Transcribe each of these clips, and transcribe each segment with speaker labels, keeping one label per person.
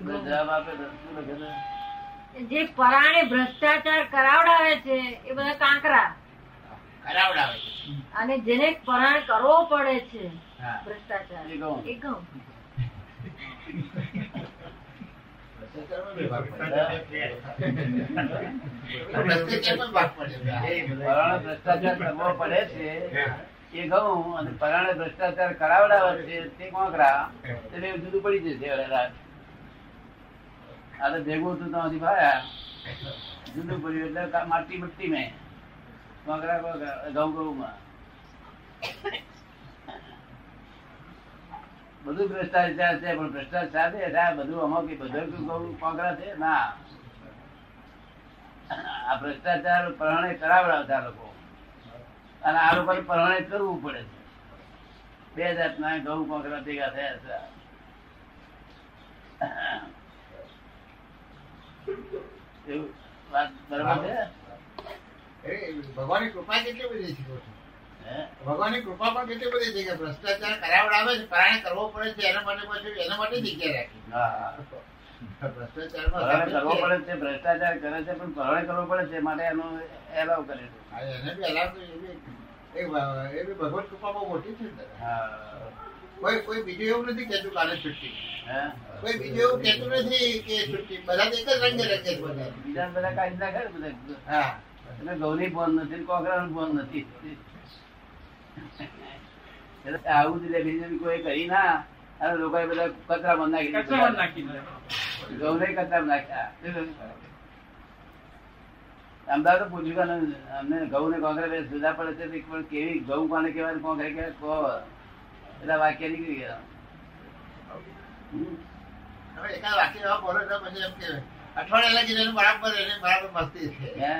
Speaker 1: જવાબ આપે શું લખે છે?
Speaker 2: જે પરાણે ભ્રષ્ટાચાર કરાવડાવે છે એ બધા કાંકરા.
Speaker 3: કરાવડાવે છે.
Speaker 2: અને જેને પરાણ કરવો પડે છે ભ્રષ્ટાચાર.
Speaker 1: એ કરવો પડે છે. ઘઉં અને પરાણે ભ્રષ્ટાચાર કરાવડાવે છે તે કોકરા એટલે જુદું પડી જશે હવે આ ભેગું હતું ત્યાંથી ભાયા. જુદું પડ્યું એટલે માટી મટ્ટી મેં. ઘઉં ઘઉંમાં બધું ભ્રષ્ટાચાર છે પણ ભ્રષ્ટાચાર છે બધું કઈ બધું કોંકરા છે? ના. આ ભ્રષ્ટાચાર પ્રહણે કરાવડાવતા લોકો. અને આ લોકો પ્રહણે કરવું પડે છે. બે જાતના ઘઉં કોંકરા ભેગા થયા છે એવું વાત બરાબર છે
Speaker 3: એ ભગવાનની કૃપા કેટલી બધી છે? ભગવાનની કૃપા પણ કેટલી બધી છે કે ભ્રષ્ટાચાર કરાવડાવે છે પરાણે કરવો પડે છે એના માટે પછી એના માટે જગ્યા રાખી.
Speaker 1: હા કરવો પડે છે ભ્રષ્ટાચાર કરે છે પણ કરવો પડે છે માટે એનો એલાવ કરે છે
Speaker 3: એને બી એલાવ તો એ બી- એ બી ભગવાન કૃપા બહુ મોટી છે કોઈ કોઈ બીજું એવું નથી કેતું કાલે છુટ્ટી
Speaker 1: હે?
Speaker 3: કોઈ બીજું એવું કેતું નથી કે છુટ્ટી બધા એક જ રંગે રંગે છે બધા
Speaker 1: બીજા બધા કાઢી નાખે ને બધા.
Speaker 3: હા.
Speaker 1: એટલે ગૌની ફોન નથી કોકરાનું ફોન નથી. આવું જ બીજું કોઈ કરી ના અને લોકો બધા કચરામાં નાખી કચરા
Speaker 4: બંધ નાખી
Speaker 1: ગૌરી કચરા નાખ્યા. અમદાવાદ પૂછ્યું અમને ઘઉં ને કોંગ્રેસ જુદા પડે છે પણ કેવી ઘઉં કોને કહેવાય કોંગ્રેસ કહેવાય કહો એટલે વાક્ય નીકળી ગયા.
Speaker 3: હવે વાક્ય બોલો તો પછી એમ કે અઠવાડિયા લાગી એનું બરાબર એને બરાબર મસ્તી છે.
Speaker 1: હે?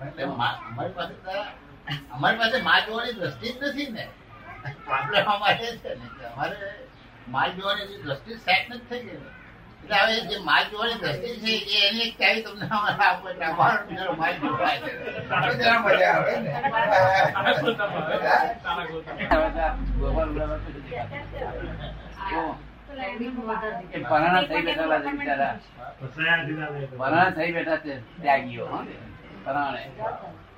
Speaker 3: અમારી પાસે અમારી પાસે માલ જોવાની દ્રષ્ટિ જ નથી ને. પ્રોબ્લેમ અમારે છે ને કે અમારે માલ જોવાની દ્રષ્ટિ સેટ નથી થઈ ગઈ. એટલે હવે જે દ્રષ્ટિ છે એ એની તમને આપો એટલે અમારો બીજો જરા મજા આવે ને
Speaker 1: પરાણા થઈ બેઠેલા છે બિચારા. પરાણા થઈ બેઠા છે ત્યાગીઓ પરાણે.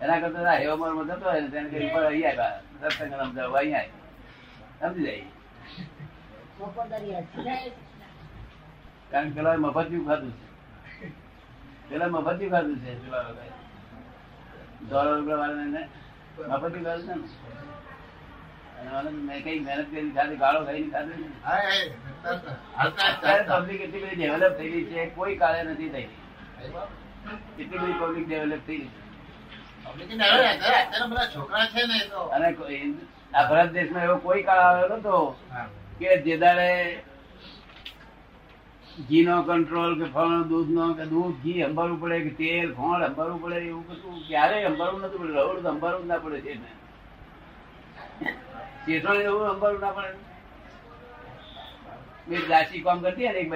Speaker 1: એના કરતા હેવો મારો હોય ને તેને કઈ ઉપર અહીં આવ્યા. સત્સંગ સમજાવવા અહીં આવ્યા. સમજી જાય. કારણ કે પેલા મફતિયું ખાધું છે પેલા મફતિયું ખાધું છે પેલા ડોલર રૂપિયા વાળાને મફતિયું ખાધું છે ને અને મને મેં કઈ મહેનત કરી ખાધી ગાળો ખાઈને ખાધી ને.
Speaker 3: હા, એ, હાલતા
Speaker 1: અત્યારે
Speaker 3: ચાલતા.
Speaker 1: પબ્લિક એટલી બધી ડેવલપ થઈ ગઈ છે કોઈ કાળે નથી થઈ એટલી બધી પબ્લિક ડેવલપ થઈ ગઈ
Speaker 3: છે
Speaker 1: અને આ ભારત દેશમાં એવો કોઈ કાળ આવ્યો નતો. કે જે દાડે ઘી નો કંટ્રોલ કે ફળ દૂધ નો કે દૂધ, ઘી અંબારવું પડે કે તેલ, ખોળ અંબારવું પડે, એવું કશું ક્યારેય અંબારવું નથી પડે. રવડ અંબારવું ના પડે છે ને. પડે. કામ કરતી હોય ને એક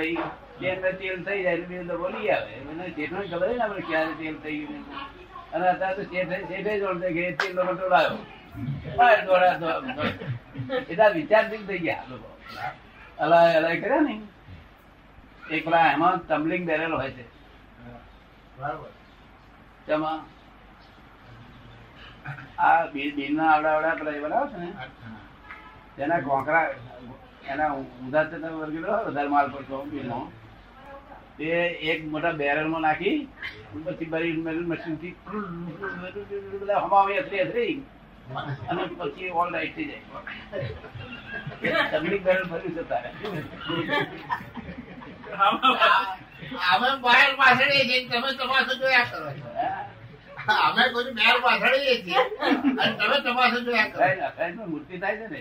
Speaker 1: થઈ જાય એટલે બોલી આવે. મને શેઠોણી ખબર ને ક્યારે તેલ થઈ ગયું અને અત્યારે તો શેઠે. એટલા વિચારશીલ થઈ ગયા. અલાય અલાય કર્યા ને એક પેલા એમાં ટમ્બલિંગ બેરેલ હોય છે. તેમાં આ બી- બીનના આવડા આવડા પેલા એ બનાવે છે ને
Speaker 3: એના
Speaker 1: તેના કોંકરા એના ઊંધા છે તમે વર્ગી લો વધારે માલ પડતો બીનો તે એક મોટા બેરલમાં નાખી પછી બરી મશીનથી બધા હમાવી અથરી અથરી અને પછી ઓલ રાઈટ થઈ જાય. તબલીગ બેરલ ભર્યું છે તારે.
Speaker 3: અમે બહાર પાછળ તમે તમાશો જોયા કરો છો. અમે કોઈ બહાર પાછળીએ છીએ. અને તમે તમાશો જોયા કરો
Speaker 1: મૂર્તિ થાય છે. ને અખાઈની મૂર્તિ થાય ને.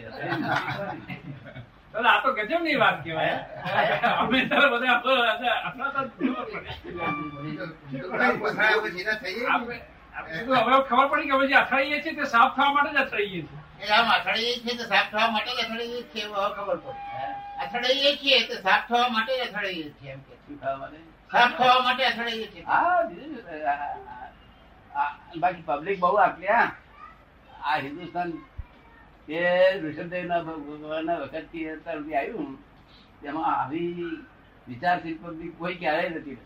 Speaker 4: દાદા, આ તો ગજબની વાત કહેવાય. અમે તારા બધા આપણા તો જોવા પડે.
Speaker 3: પથરાયા પછી ના થઈએ
Speaker 4: આપણે આપણે તો હવે ખબર પડી કે હવે અથડાઈએ છીએ તે સાફ થવા માટે જ અથડાઈએ છીએ.
Speaker 3: એ આમ અથડાઈએ છીએ તો સાફ થવા માટે જ અથડાઈએ છીએ ખબર પડી. અથડાઈએ છીએ તો સાફ થવા માટે અથડાઈએ છીએ એમ કે? સાફ થવા માટે અથડાઈએ છીએ
Speaker 1: હા, બાકી પબ્લિક બહુ આપલી હા આ હિન્દુસ્તાન એ ઋષભદેવ ના ભગવાનના વખતથી અત્યાર સુધી આવ્યું તેમાં આવી વિચારશીલ પબ્લિક કોઈ ક્યારેય નથી?